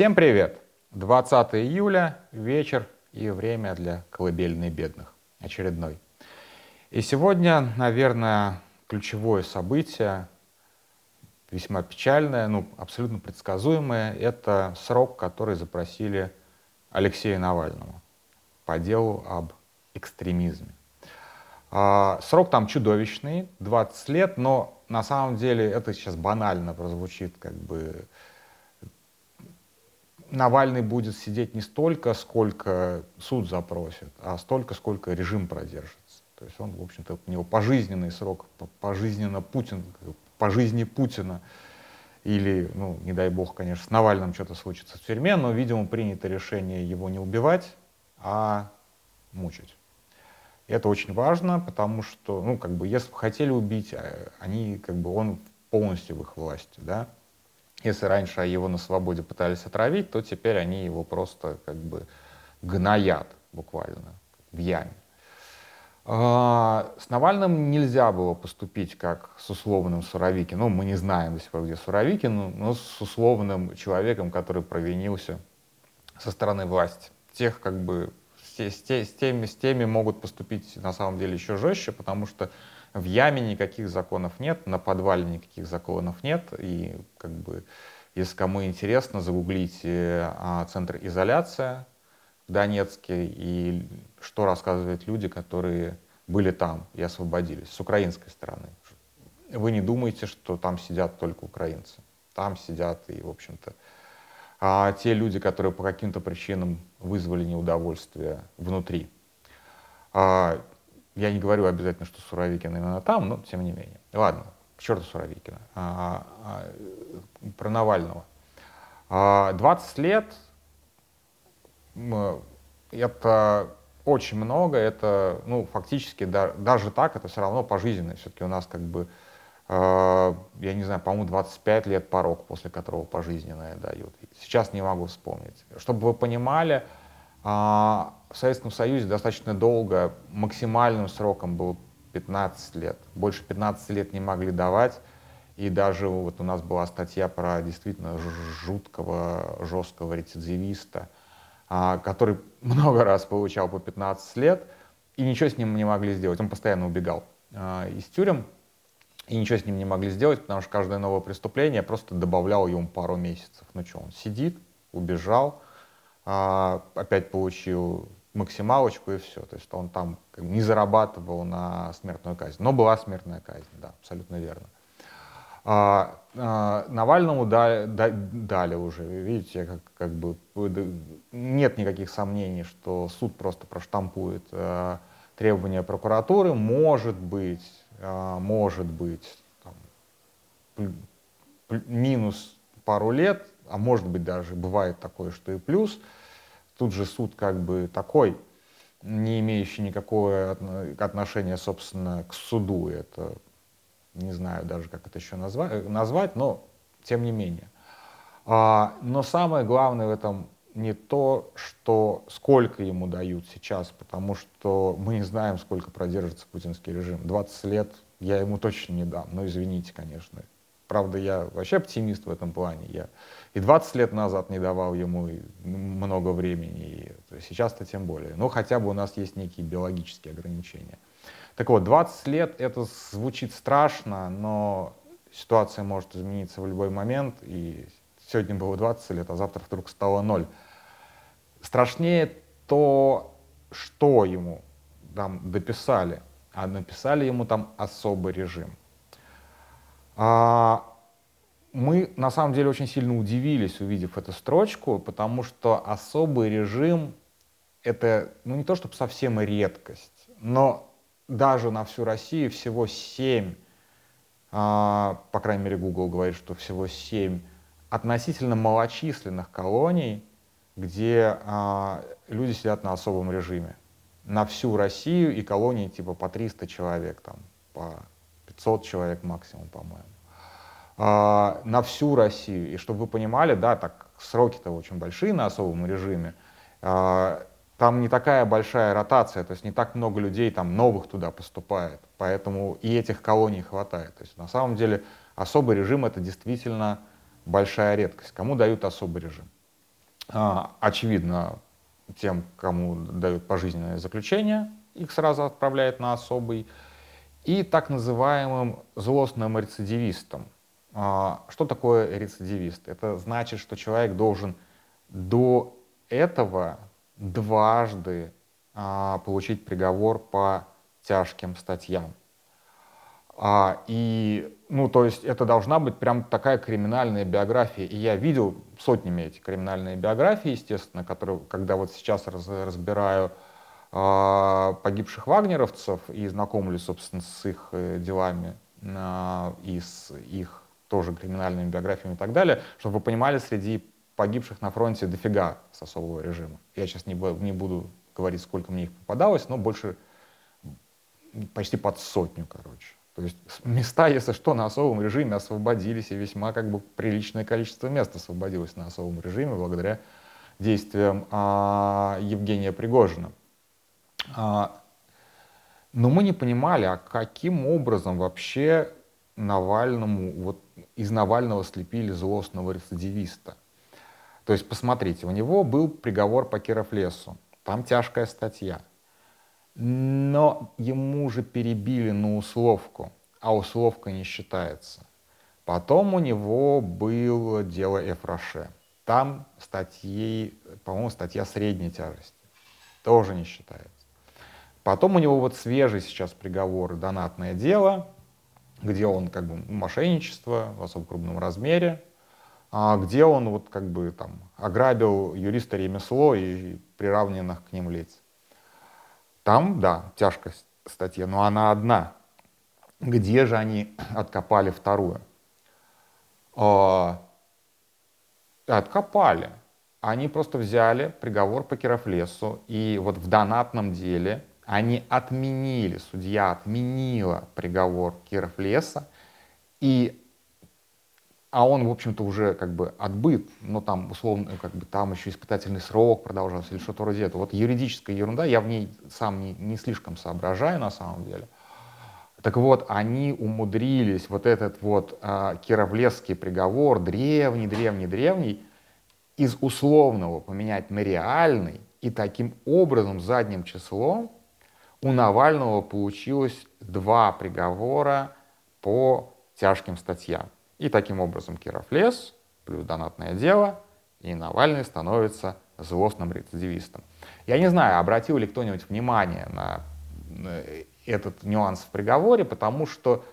Всем привет! 20 июля, вечер и время для колыбельной бедных. Очередной. И сегодня, наверное, ключевое событие, весьма печальное, ну, абсолютно предсказуемое, это срок, который запросили Алексея Навального по делу об экстремизме. А, срок там чудовищный, 20 лет, но на самом деле это сейчас банально прозвучит, как бы Навальный будет сидеть не столько, сколько суд запросит, а столько, сколько режим продержится. То есть он, в общем-то, у него пожизненный срок, пожизненно Путин, по жизни Путина. Или, ну, не дай бог, конечно, с Навальным что-то случится в тюрьме, но, видимо, принято решение его не убивать, а мучить. И это очень важно, потому что, ну, как бы, если бы хотели убить, а, они, как бы, он полностью в их власти, да. Если раньше его на свободе пытались отравить, то теперь они его просто как бы гноят буквально в яме. А, с Навальным нельзя было поступить как с условным Суровикиным. Ну, мы не знаем до сих пор, где Суровикин, но с условным человеком, который провинился со стороны власти. Тех как бы с, с, с, теми, с теми могут поступить на самом деле еще жестче, потому что в яме никаких законов нет, на подвале никаких законов нет. И как бы, если кому интересно, загуглите а, центр изоляция в Донецке и что рассказывают люди, которые были там и освободились с украинской стороны. Вы не думаете, что там сидят только украинцы. Там сидят и, в общем-то, а те люди, которые по каким-то причинам вызвали неудовольствие внутри. А, я не говорю обязательно, что Суровикин именно там, но тем не менее. Ладно, к черту Суровикина. А, а, про Навального. А, 20 лет это очень много, это, ну, фактически да, даже так, это все равно пожизненно. Все-таки у нас как бы, э, я не знаю, по-моему, 25 лет порог, после которого пожизненное дают. Сейчас не могу вспомнить. Чтобы вы понимали, а, в Советском Союзе достаточно долго максимальным сроком был 15 лет. Больше 15 лет не могли давать. И даже вот у нас была статья про действительно жуткого, жесткого рецидивиста, а, который много раз получал по 15 лет, и ничего с ним не могли сделать. Он постоянно убегал а, из тюрем, и ничего с ним не могли сделать, потому что каждое новое преступление просто добавляло ему пару месяцев. Ну что, он сидит, убежал, а, опять получил максималочку и все. То есть он там не зарабатывал на смертную казнь. Но была смертная казнь, да, абсолютно верно. А, а, Навальному дали, дали уже, видите, как, как бы нет никаких сомнений, что суд просто проштампует а, требования прокуратуры. Может быть, а, может быть, там, минус пару лет, а может быть даже бывает такое, что и плюс – Тут же суд как бы такой, не имеющий никакого отношения, собственно, к суду. Это не знаю даже, как это еще назвать, назвать но тем не менее. А, но самое главное в этом не то, что сколько ему дают сейчас, потому что мы не знаем, сколько продержится путинский режим. 20 лет я ему точно не дам, но извините, конечно. Правда, я вообще оптимист в этом плане. Я и 20 лет назад не давал ему много времени, и сейчас-то тем более. Но хотя бы у нас есть некие биологические ограничения. Так вот, 20 лет это звучит страшно, но ситуация может измениться в любой момент, и сегодня было 20 лет, а завтра вдруг стало 0. Страшнее то, что ему там дописали, а написали ему там особый режим. А, мы на самом деле очень сильно удивились, увидев эту строчку, потому что особый режим это ну, не то чтобы совсем редкость, но даже на всю Россию всего 7, а, по крайней мере Google говорит, что всего 7 относительно малочисленных колоний, где а, люди сидят на особом режиме. На всю Россию и колонии типа по 300 человек, там, по 500 человек максимум, по-моему. А, на всю Россию. И чтобы вы понимали, да, так сроки-то очень большие на особом режиме. А, там не такая большая ротация, то есть не так много людей там новых туда поступает, поэтому и этих колоний хватает. То есть на самом деле особый режим это действительно большая редкость. Кому дают особый режим? А, очевидно, тем, кому дают пожизненное заключение, их сразу отправляют на особый. И так называемым злостным рецидивистом. А, что такое рецидивист? Это значит, что человек должен до этого дважды а, получить приговор по тяжким статьям. А, и, ну, то есть это должна быть прям такая криминальная биография. И я видел сотнями эти криминальные биографии, естественно, которые, когда вот сейчас раз, разбираю а, погибших вагнеровцев и знакомлюсь, собственно, с их э, делами а, и с их тоже криминальными биографиями и так далее, чтобы вы понимали, среди погибших на фронте дофига с особого режима. Я сейчас не, не буду говорить, сколько мне их попадалось, но больше почти под сотню, короче. То есть места, если что, на особом режиме освободились, и весьма как бы приличное количество мест освободилось на особом режиме благодаря действиям а, Евгения Пригожина. А, но мы не понимали, а каким образом вообще Навальному, вот из Навального слепили злостного рецидивиста. То есть, посмотрите, у него был приговор по Кировлесу, там тяжкая статья. Но ему уже перебили на условку, а условка не считается. Потом у него было дело Эфраше. Там статьи, по-моему, статья средней тяжести. Тоже не считается. Потом у него вот свежий сейчас приговор донатное дело, где он как бы мошенничество в особо крупном размере, а где он вот как бы там ограбил юриста ремесло и приравненных к ним лиц. Там, да, тяжкая статья, но она одна. Где же они откопали вторую? А, откопали. Они просто взяли приговор по Кировлесу, и вот в донатном деле они отменили, судья отменила приговор Кировлеса, и а он, в общем-то, уже как бы отбыт, но там, условно, как бы там еще испытательный срок продолжался или что-то вроде этого. Вот юридическая ерунда, я в ней сам не, не слишком соображаю на самом деле. Так вот, они умудрились вот этот вот э, Кировлесский приговор, древний, древний, древний, из условного поменять на реальный, и таким образом задним числом у Навального получилось два приговора по тяжким статьям. И таким образом Киров лез, плюс донатное дело, и Навальный становится злостным рецидивистом. Я не знаю, обратил ли кто-нибудь внимание на этот нюанс в приговоре, потому что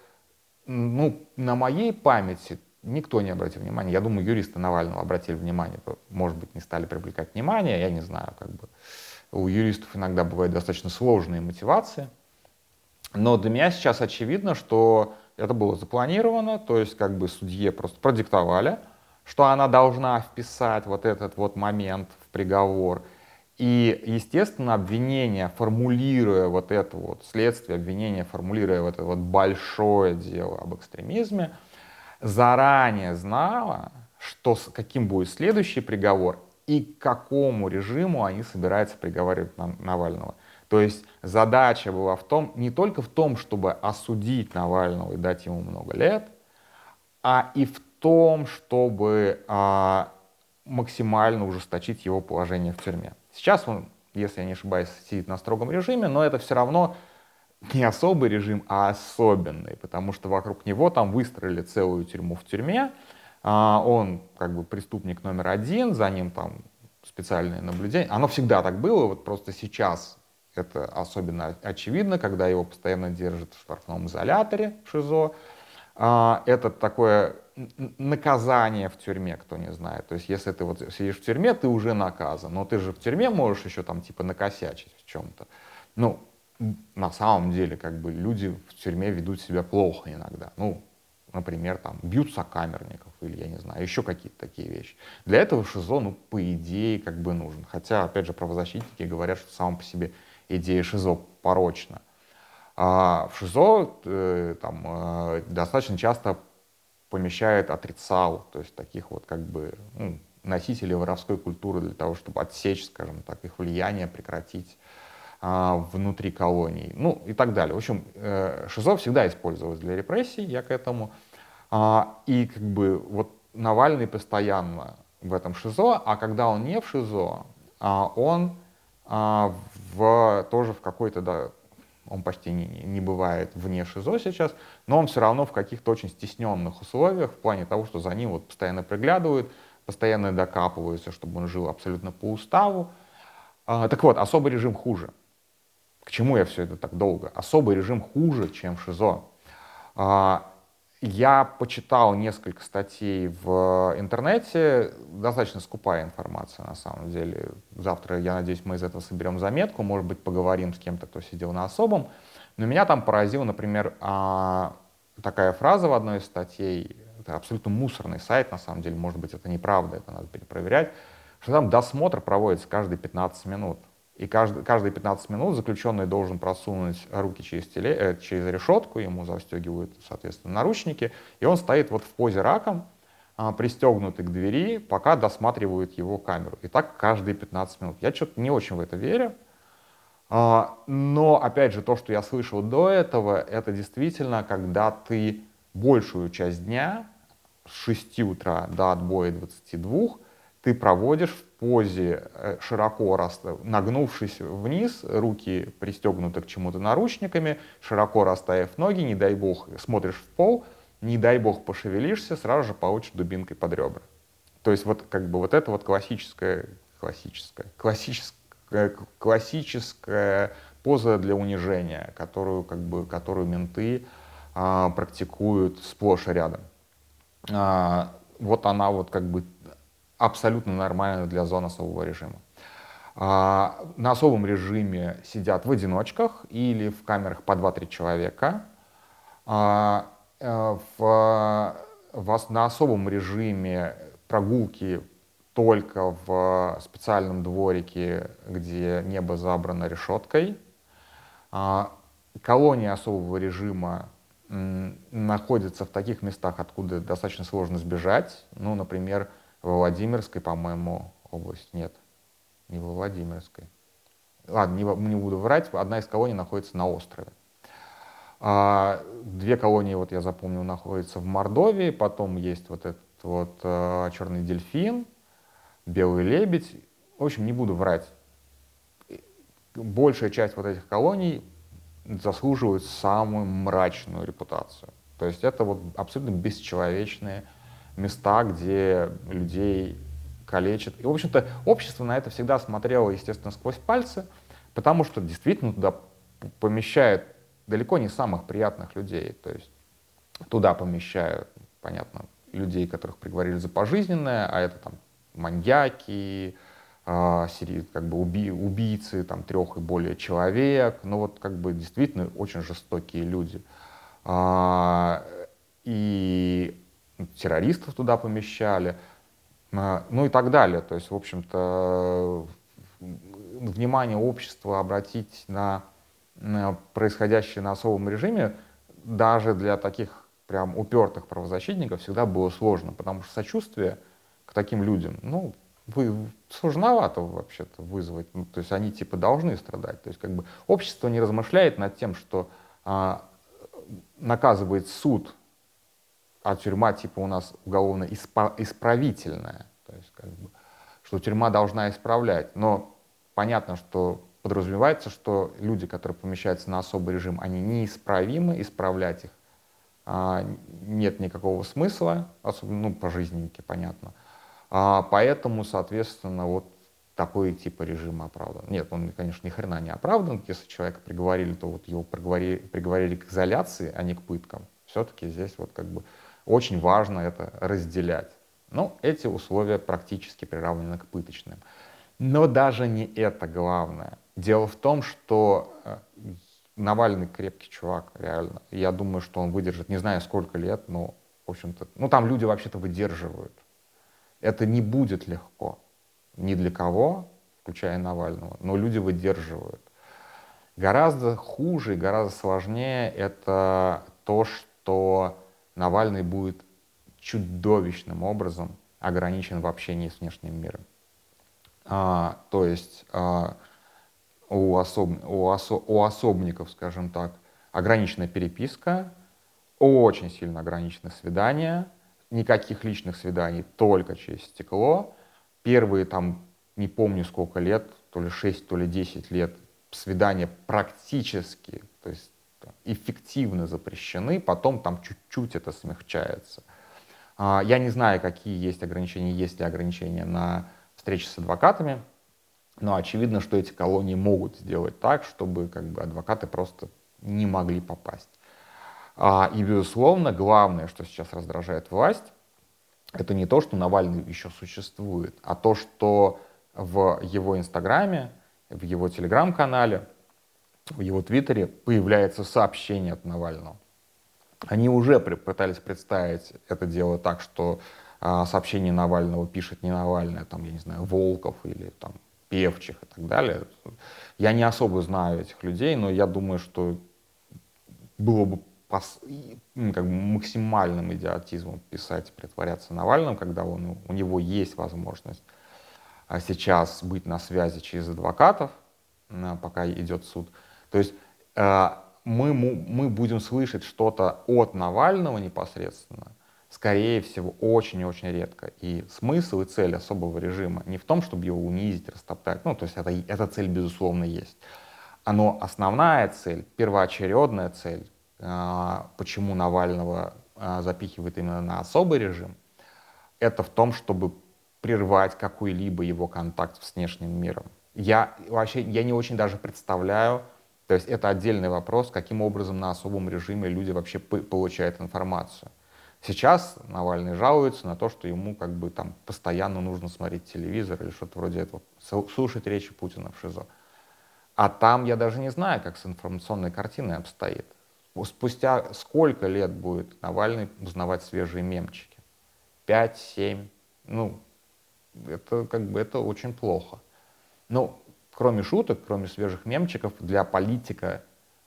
ну, на моей памяти никто не обратил внимания. Я думаю, юристы Навального обратили внимание, может быть, не стали привлекать внимание, я не знаю, как бы у юристов иногда бывают достаточно сложные мотивации. Но для меня сейчас очевидно, что это было запланировано, то есть как бы судье просто продиктовали, что она должна вписать вот этот вот момент в приговор. И, естественно, обвинение, формулируя вот это вот следствие, обвинение, формулируя вот это вот большое дело об экстремизме, заранее знала, что, каким будет следующий приговор и к какому режиму они собираются приговаривать Навального. То есть задача была в том, не только в том, чтобы осудить Навального и дать ему много лет, а и в том, чтобы а, максимально ужесточить его положение в тюрьме. Сейчас он, если я не ошибаюсь, сидит на строгом режиме, но это все равно не особый режим, а особенный, потому что вокруг него там выстроили целую тюрьму в тюрьме. А, он как бы преступник номер один, за ним там специальное наблюдение. Оно всегда так было, вот просто сейчас это особенно очевидно, когда его постоянно держат в штрафном изоляторе в ШИЗО. А, это такое наказание в тюрьме, кто не знает. То есть, если ты вот сидишь в тюрьме, ты уже наказан. Но ты же в тюрьме можешь еще там типа накосячить в чем-то. Ну, на самом деле, как бы люди в тюрьме ведут себя плохо иногда. Ну, например, там бьют сокамерников или, я не знаю, еще какие-то такие вещи. Для этого ШИЗО, ну, по идее, как бы нужен. Хотя, опять же, правозащитники говорят, что сам по себе идея ШИЗО порочна. А в ШИЗО э, там, э, достаточно часто помещают отрицал, то есть таких вот как бы ну, носителей воровской культуры для того, чтобы отсечь, скажем так, их влияние, прекратить внутри колоний, ну и так далее. В общем, э, ШИЗО всегда использовалось для репрессий, я к этому. А, и как бы вот Навальный постоянно в этом ШИЗО, а когда он не в ШИЗО, а, он а, в, тоже в какой-то, да, он почти не, не бывает вне ШИЗО сейчас, но он все равно в каких-то очень стесненных условиях, в плане того, что за ним вот постоянно приглядывают, постоянно докапываются, чтобы он жил абсолютно по уставу. А, так вот, особый режим хуже. К чему я все это так долго? Особый режим хуже, чем ШИЗО. А, я почитал несколько статей в интернете, достаточно скупая информация на самом деле. Завтра, я надеюсь, мы из этого соберем заметку, может быть, поговорим с кем-то, кто сидел на особом. Но меня там поразила, например, а, такая фраза в одной из статей, это абсолютно мусорный сайт, на самом деле, может быть, это неправда, это надо перепроверять, что там досмотр проводится каждые 15 минут. И каждый, каждые 15 минут заключенный должен просунуть руки через, теле, э, через решетку, ему застегивают, соответственно, наручники, и он стоит вот в позе раком, э, пристегнутый к двери, пока досматривают его камеру. И так каждые 15 минут. Я что-то не очень в это верю. Э, но, опять же, то, что я слышал до этого, это действительно, когда ты большую часть дня с 6 утра до отбоя 22 ты проводишь в позе э, широко нагнувшись вниз, руки пристегнуты к чему-то наручниками, широко расставив ноги, не дай бог, смотришь в пол, не дай бог пошевелишься, сразу же получишь дубинкой под ребра. То есть вот как бы вот это вот классическая, классическая, классическая, классическая поза для унижения, которую как бы, которую менты а, практикуют сплошь и рядом. А, вот она вот как бы абсолютно нормально для зон особого режима. А, на особом режиме сидят в одиночках или в камерах по 2-3 человека. А, э, в, в, на особом режиме прогулки только в специальном дворике, где небо забрано решеткой. А, колония особого режима находится в таких местах, откуда достаточно сложно сбежать. Ну, например, во Владимирской, по-моему, область. Нет, не во Владимирской. Ладно, не, не буду врать. Одна из колоний находится на острове. А, две колонии, вот я запомнил, находятся в Мордовии. Потом есть вот этот вот а, черный дельфин, белый лебедь. В общем, не буду врать. Большая часть вот этих колоний заслуживают самую мрачную репутацию. То есть это вот абсолютно бесчеловечные места, где людей калечат. И, в общем-то, общество на это всегда смотрело, естественно, сквозь пальцы, потому что действительно туда помещают далеко не самых приятных людей. То есть туда помещают, понятно, людей, которых приговорили за пожизненное, а это там маньяки, э, как бы уби, убийцы, там трех и более человек, ну вот как бы действительно очень жестокие люди. Э, и террористов туда помещали, а, ну и так далее. То есть, в общем-то, внимание общества обратить на, происходящее на особом режиме даже для таких прям упертых правозащитников всегда было сложно, потому что сочувствие к таким людям, ну, вы, сложновато вообще-то вызвать. Ну, то есть они типа должны страдать. То есть как бы общество не размышляет над тем, что а, наказывает суд а тюрьма типа у нас уголовно исправительная, то есть как бы, что тюрьма должна исправлять. Но понятно, что подразумевается, что люди, которые помещаются на особый режим, они неисправимы, исправлять их а, нет никакого смысла, особенно ну, по жизненнике, понятно. А, поэтому, соответственно, вот такой типа режима оправдан. Нет, он, конечно, ни хрена не оправдан. Если человека приговорили, то вот его приговорили, приговорили к изоляции, а не к пыткам. Все-таки здесь вот как бы очень важно это разделять. Но эти условия практически приравнены к пыточным. Но даже не это главное. Дело в том, что э, Навальный крепкий чувак, реально. Я думаю, что он выдержит, не знаю сколько лет, но, в общем-то, ну там люди вообще-то выдерживают. Это не будет легко. Ни для кого, включая Навального, но люди выдерживают. Гораздо хуже и гораздо сложнее это то, что Навальный будет чудовищным образом ограничен в общении с внешним миром. А, то есть а, у, особ, у, осо, у особников, скажем так, ограниченная переписка, очень сильно ограничены свидания, никаких личных свиданий, только через стекло. Первые там, не помню сколько лет, то ли 6, то ли 10 лет, свидания практически, то есть эффективно запрещены, потом там чуть-чуть это смягчается. А, я не знаю, какие есть ограничения, есть ли ограничения на встречи с адвокатами, но очевидно, что эти колонии могут сделать так, чтобы как бы, адвокаты просто не могли попасть. А, и, безусловно, главное, что сейчас раздражает власть, это не то, что Навальный еще существует, а то, что в его Инстаграме, в его Телеграм-канале, в его Твиттере появляется сообщение от Навального. Они уже пытались представить это дело так, что а, сообщение Навального пишет не Навальный, а там, я не знаю, Волков или там Певчих и так далее. Я не особо знаю этих людей, но я думаю, что было бы пос, ну, как бы максимальным идиотизмом писать, притворяться Навальным, когда он, у него есть возможность а сейчас быть на связи через адвокатов, пока идет суд. То есть э, мы, мы будем слышать что-то от Навального непосредственно, скорее всего, очень-очень редко. И смысл и цель особого режима не в том, чтобы его унизить, растоптать. Ну, то есть это, эта цель, безусловно, есть. Но основная цель, первоочередная цель, а, почему Навального а, запихивает именно на особый режим, это в том, чтобы прервать какой-либо его контакт с внешним миром. Я вообще я не очень даже представляю, то есть это отдельный вопрос, каким образом на особом режиме люди вообще получают информацию. Сейчас Навальный жалуется на то, что ему как бы там постоянно нужно смотреть телевизор или что-то вроде этого, слушать речи Путина в ШИЗО. А там я даже не знаю, как с информационной картиной обстоит спустя сколько лет будет Навальный узнавать свежие мемчики? Пять, семь? Ну, это как бы это очень плохо. Ну, кроме шуток, кроме свежих мемчиков, для политика,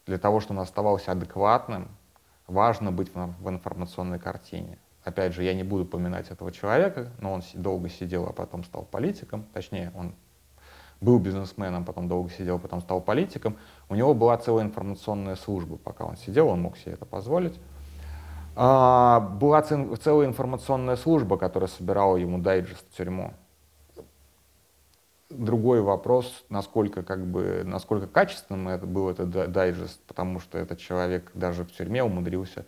для того, чтобы он оставался адекватным, важно быть в, в информационной картине. Опять же, я не буду поминать этого человека, но он долго сидел, а потом стал политиком. Точнее, он был бизнесменом, потом долго сидел, потом стал политиком. У него была целая информационная служба, пока он сидел, он мог себе это позволить. А, была целая информационная служба, которая собирала ему дайджест в тюрьму. Другой вопрос, насколько, как бы, насколько качественным это был этот дайджест, потому что этот человек даже в тюрьме умудрился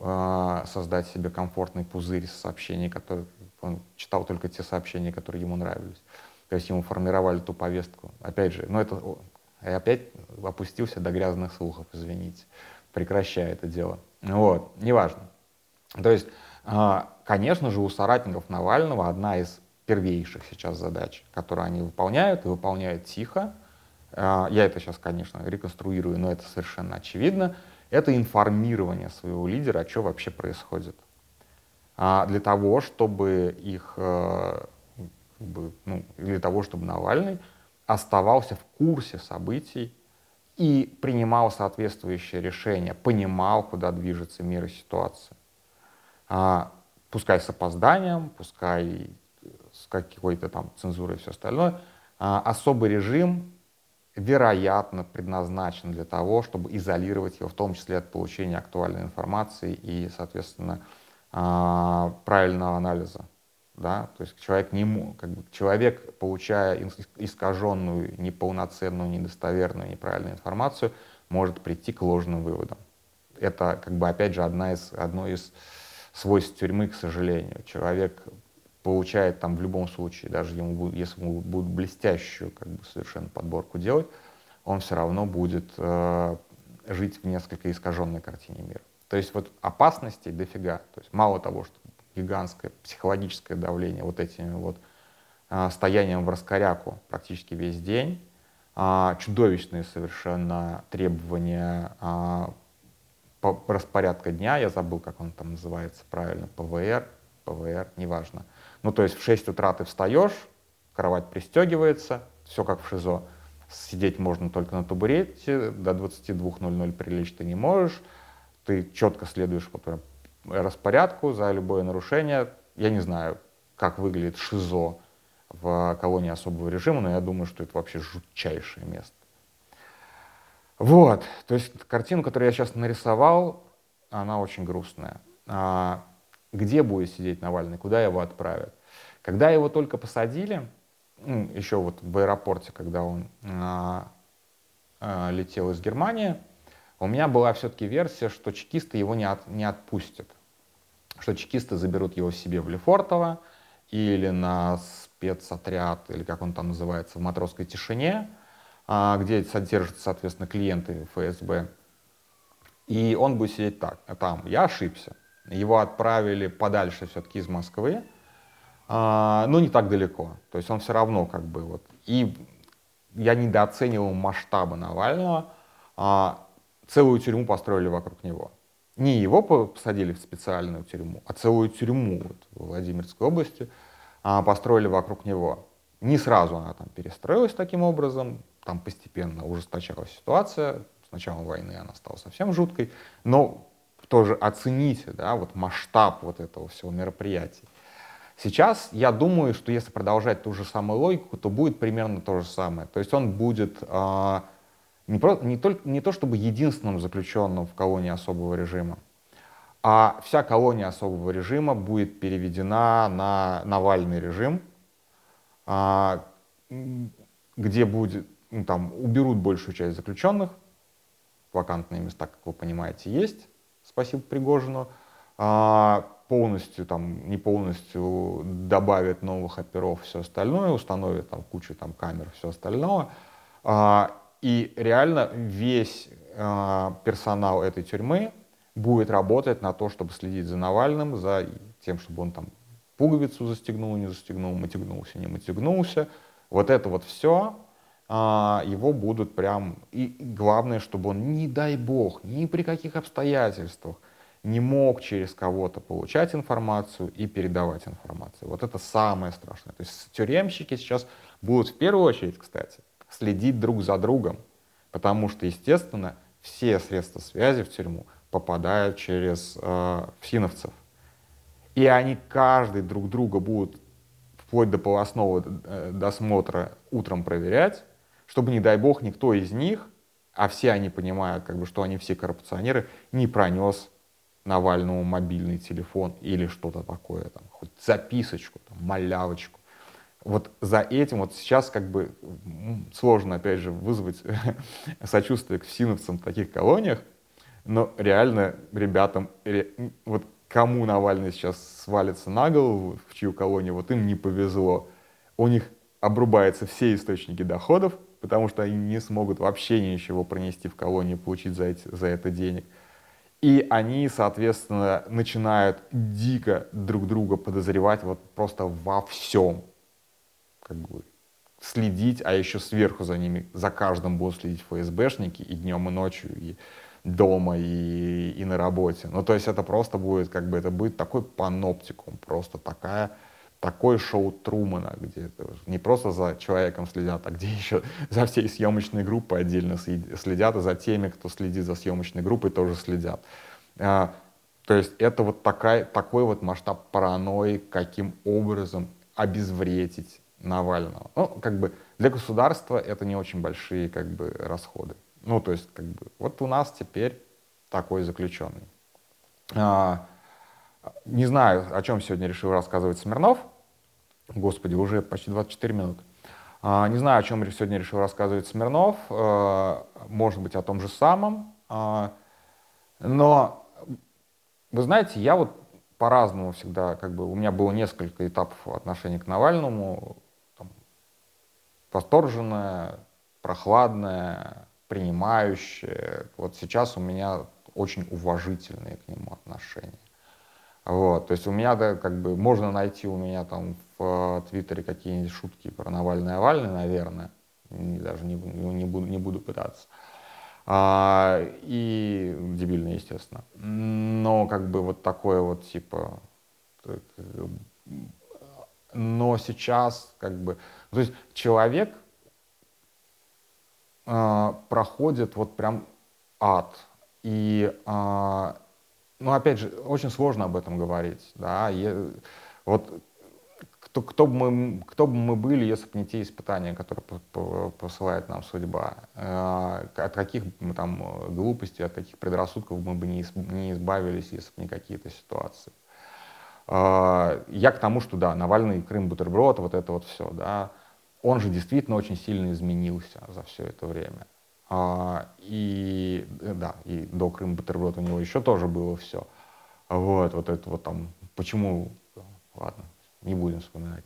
э, создать себе комфортный пузырь сообщений, которые он читал только те сообщения, которые ему нравились то есть ему формировали ту повестку. Опять же, ну это я опять опустился до грязных слухов, извините. Прекращаю это дело. Вот, неважно. То есть, а, конечно же, у соратников Навального одна из первейших сейчас задач, которые они выполняют, и выполняют тихо, а, я это сейчас, конечно, реконструирую, но это совершенно очевидно, это информирование своего лидера, о чем вообще происходит. А, для того, чтобы их э, ну, для того, чтобы Навальный оставался в курсе событий и принимал соответствующие решения, понимал, куда движется мир и ситуация. А, пускай с опозданием, пускай какой-то там цензурой и все остальное. А, особый режим, вероятно, предназначен для того, чтобы изолировать его, в том числе от получения актуальной информации и, соответственно, а, правильного анализа да, то есть человек, не, как бы, человек, получая искаженную, неполноценную, недостоверную, неправильную информацию, может прийти к ложным выводам. Это, как бы, опять же, одна из, одно из свойств тюрьмы, к сожалению. Человек получает там в любом случае, даже ему, если ему будут блестящую как бы, совершенно подборку делать, он все равно будет э, жить в несколько искаженной картине мира. То есть вот опасностей дофига. То есть мало того, что гигантское психологическое давление вот этим вот а, стоянием в раскоряку практически весь день, а, чудовищные совершенно требования а, по распорядка дня, я забыл, как он там называется правильно, ПВР, ПВР, неважно. Ну, то есть в 6 утра ты встаешь, кровать пристегивается, все как в ШИЗО. Сидеть можно только на табурете, до 22.00 прилечь ты не можешь, ты четко следуешь распорядку, за любое нарушение. Я не знаю, как выглядит ШИЗО в колонии особого режима, но я думаю, что это вообще жутчайшее место. Вот, то есть картина, которую я сейчас нарисовал, она очень грустная. Где будет сидеть Навальный, куда его отправят. Когда его только посадили, еще вот в аэропорте, когда он а, а, летел из Германии, у меня была все-таки версия, что чекисты его не, от, не отпустят. Что чекисты заберут его себе в Лефортово или на спецотряд, или как он там называется, в матросской тишине, а, где содержатся, соответственно, клиенты ФСБ. И он будет сидеть так, там. Я ошибся. Его отправили подальше все-таки из Москвы, а, но не так далеко. То есть он все равно как бы вот... И я недооценивал масштабы Навального. А, целую тюрьму построили вокруг него. Не его посадили в специальную тюрьму, а целую тюрьму вот, в Владимирской области а, построили вокруг него. Не сразу она там перестроилась таким образом, там постепенно ужесточалась ситуация. С началом войны она стала совсем жуткой, но тоже оцените да, вот масштаб вот этого всего мероприятия. Сейчас я думаю, что если продолжать ту же самую логику, то будет примерно то же самое. То есть он будет э, не, про, не, только, не то чтобы единственным заключенным в колонии особого режима, а вся колония особого режима будет переведена на Навальный режим, э, где будет, ну, там, уберут большую часть заключенных, вакантные места, как вы понимаете, есть, спасибо Пригожину, э, полностью, там, не полностью добавят новых оперов, все остальное, установят там кучу там камер, все остальное. А, и реально весь а, персонал этой тюрьмы будет работать на то, чтобы следить за Навальным, за тем, чтобы он там пуговицу застегнул, не застегнул, мотягнулся, не мотягнулся. Вот это вот все, а, его будут прям... И главное, чтобы он, не дай бог, ни при каких обстоятельствах, не мог через кого-то получать информацию и передавать информацию. Вот это самое страшное. То есть тюремщики сейчас будут в первую очередь, кстати, следить друг за другом, потому что, естественно, все средства связи в тюрьму попадают через э, фсиновцев. И они каждый друг друга будут вплоть до полостного э, досмотра утром проверять, чтобы, не дай бог, никто из них, а все они понимают, как бы, что они все коррупционеры, не пронес Навальному мобильный телефон или что-то такое, там, хоть записочку, там, малявочку. Вот за этим вот сейчас как бы сложно, опять же, вызвать сочувствие к всиновцам в таких колониях, но реально ребятам, вот кому Навальный сейчас свалится на голову, в чью колонию, вот им не повезло. У них обрубаются все источники доходов, потому что они не смогут вообще ничего пронести в колонию, получить за, эти, за это денег. И они, соответственно, начинают дико друг друга подозревать вот просто во всем. Как бы следить, а еще сверху за ними, за каждым будут следить ФСБшники и днем, и ночью, и дома, и, и на работе. Ну, то есть это просто будет, как бы, это будет такой паноптикум, просто такая такое шоу Трумана, где не просто за человеком следят, а где еще за всей съемочной группой отдельно следят, и за теми, кто следит за съемочной группой, тоже следят. А, то есть это вот такая, такой вот масштаб паранойи, каким образом обезвредить Навального. Ну, как бы для государства это не очень большие как бы расходы. Ну, то есть, как бы, вот у нас теперь такой заключенный. А, не знаю, о чем сегодня решил рассказывать Смирнов. Господи, уже почти 24 минуты. А, не знаю, о чем сегодня решил рассказывать Смирнов. А, может быть, о том же самом. А, но, вы знаете, я вот по-разному всегда, как бы, у меня было несколько этапов отношения к Навальному. Там, восторженное, прохладное, принимающее. Вот сейчас у меня очень уважительные к нему отношения. Вот, то есть у меня, да, как бы, можно найти у меня там в э, Твиттере какие-нибудь шутки про Навальный Навальный, наверное, даже не, не, буду, не буду пытаться. А, и дебильно, естественно. Но как бы вот такое вот типа... Но сейчас как бы... То есть человек э, проходит вот прям ад. И э, ну, опять же, очень сложно об этом говорить, да, и, вот кто, кто, бы мы, кто бы мы были, если бы не те испытания, которые посылает нам судьба, э, от каких там глупостей, от каких предрассудков мы бы не, не избавились, если бы не какие-то ситуации. э, я к тому, что да, Навальный, Крым, бутерброд, вот это вот все, да, он же действительно очень сильно изменился за все это время. А, и да, и до Крым бутерброд у него еще тоже было все. Вот, вот это вот там, почему, ладно, не будем вспоминать.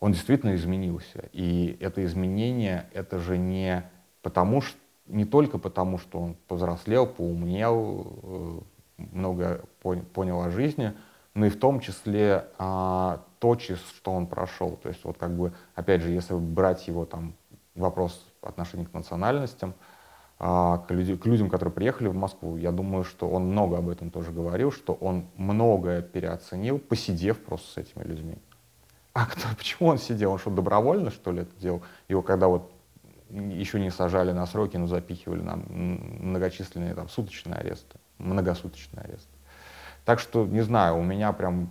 Он действительно изменился. И это изменение, это же не потому, что не только потому, что он повзрослел, поумнел, э, много понял о жизни, но и в том числе а, то, через что он прошел. То есть вот как бы, опять же, если брать его там вопрос отношения к национальностям, а, к, люди, к людям, которые приехали в Москву, я думаю, что он много об этом тоже говорил, что он многое переоценил, посидев просто с этими людьми. А кто, почему он сидел? Он что, добровольно, что ли, это делал? Его когда вот еще не сажали на сроки, но запихивали на многочисленные там суточные аресты, многосуточные аресты. Так что, не знаю, у меня прям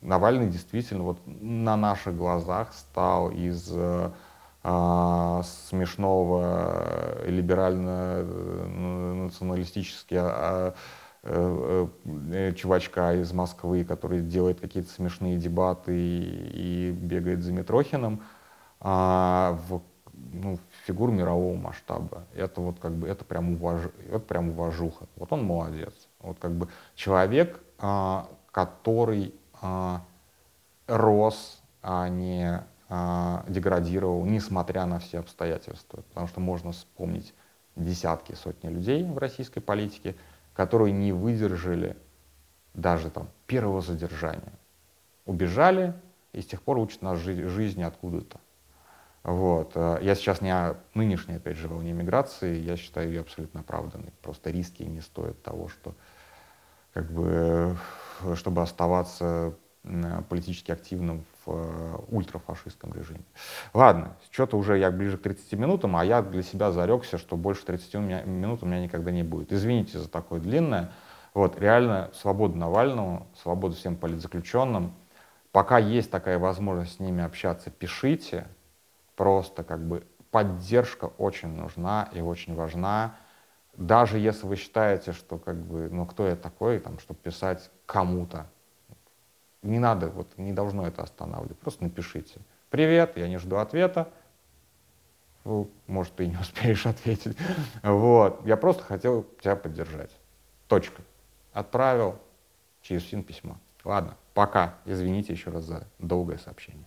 Навальный действительно вот на наших глазах стал из э, смешного либерально-националистически а, э, э, чувачка из Москвы, который делает какие-то смешные дебаты и, и бегает за Митрохиным, а, в ну, фигуру мирового масштаба. Это вот как бы это прям, уваж... это прям уважуха. Вот он молодец. Вот как бы человек, а, который а, рос, а не а, деградировал, несмотря на все обстоятельства. Потому что можно вспомнить десятки, сотни людей в российской политике, которые не выдержали даже там первого задержания. Убежали и с тех пор учат нас жи- жизни откуда-то. Вот. Э, я сейчас не о нынешней, опять же, волне миграции, я считаю ее абсолютно оправданной. Просто риски не стоят того, что как бы, э, чтобы оставаться политически активным в э, ультрафашистском режиме. Ладно, что-то уже я ближе к 30 минутам, а я для себя зарекся, что больше 30 минут у меня никогда не будет. Извините за такое длинное. Вот, реально, свобода Навальному, свобода всем политзаключенным. Пока есть такая возможность с ними общаться, пишите, просто как бы поддержка очень нужна и очень важна. Даже если вы считаете, что как бы, ну кто я такой, там, чтобы писать кому-то. Не надо, вот не должно это останавливать. Просто напишите. Привет, я не жду ответа. Ну, может, ты не успеешь ответить. Вот. Я просто хотел тебя поддержать. Точка. Отправил через ФИН письмо. Ладно, пока. Извините еще раз за долгое сообщение.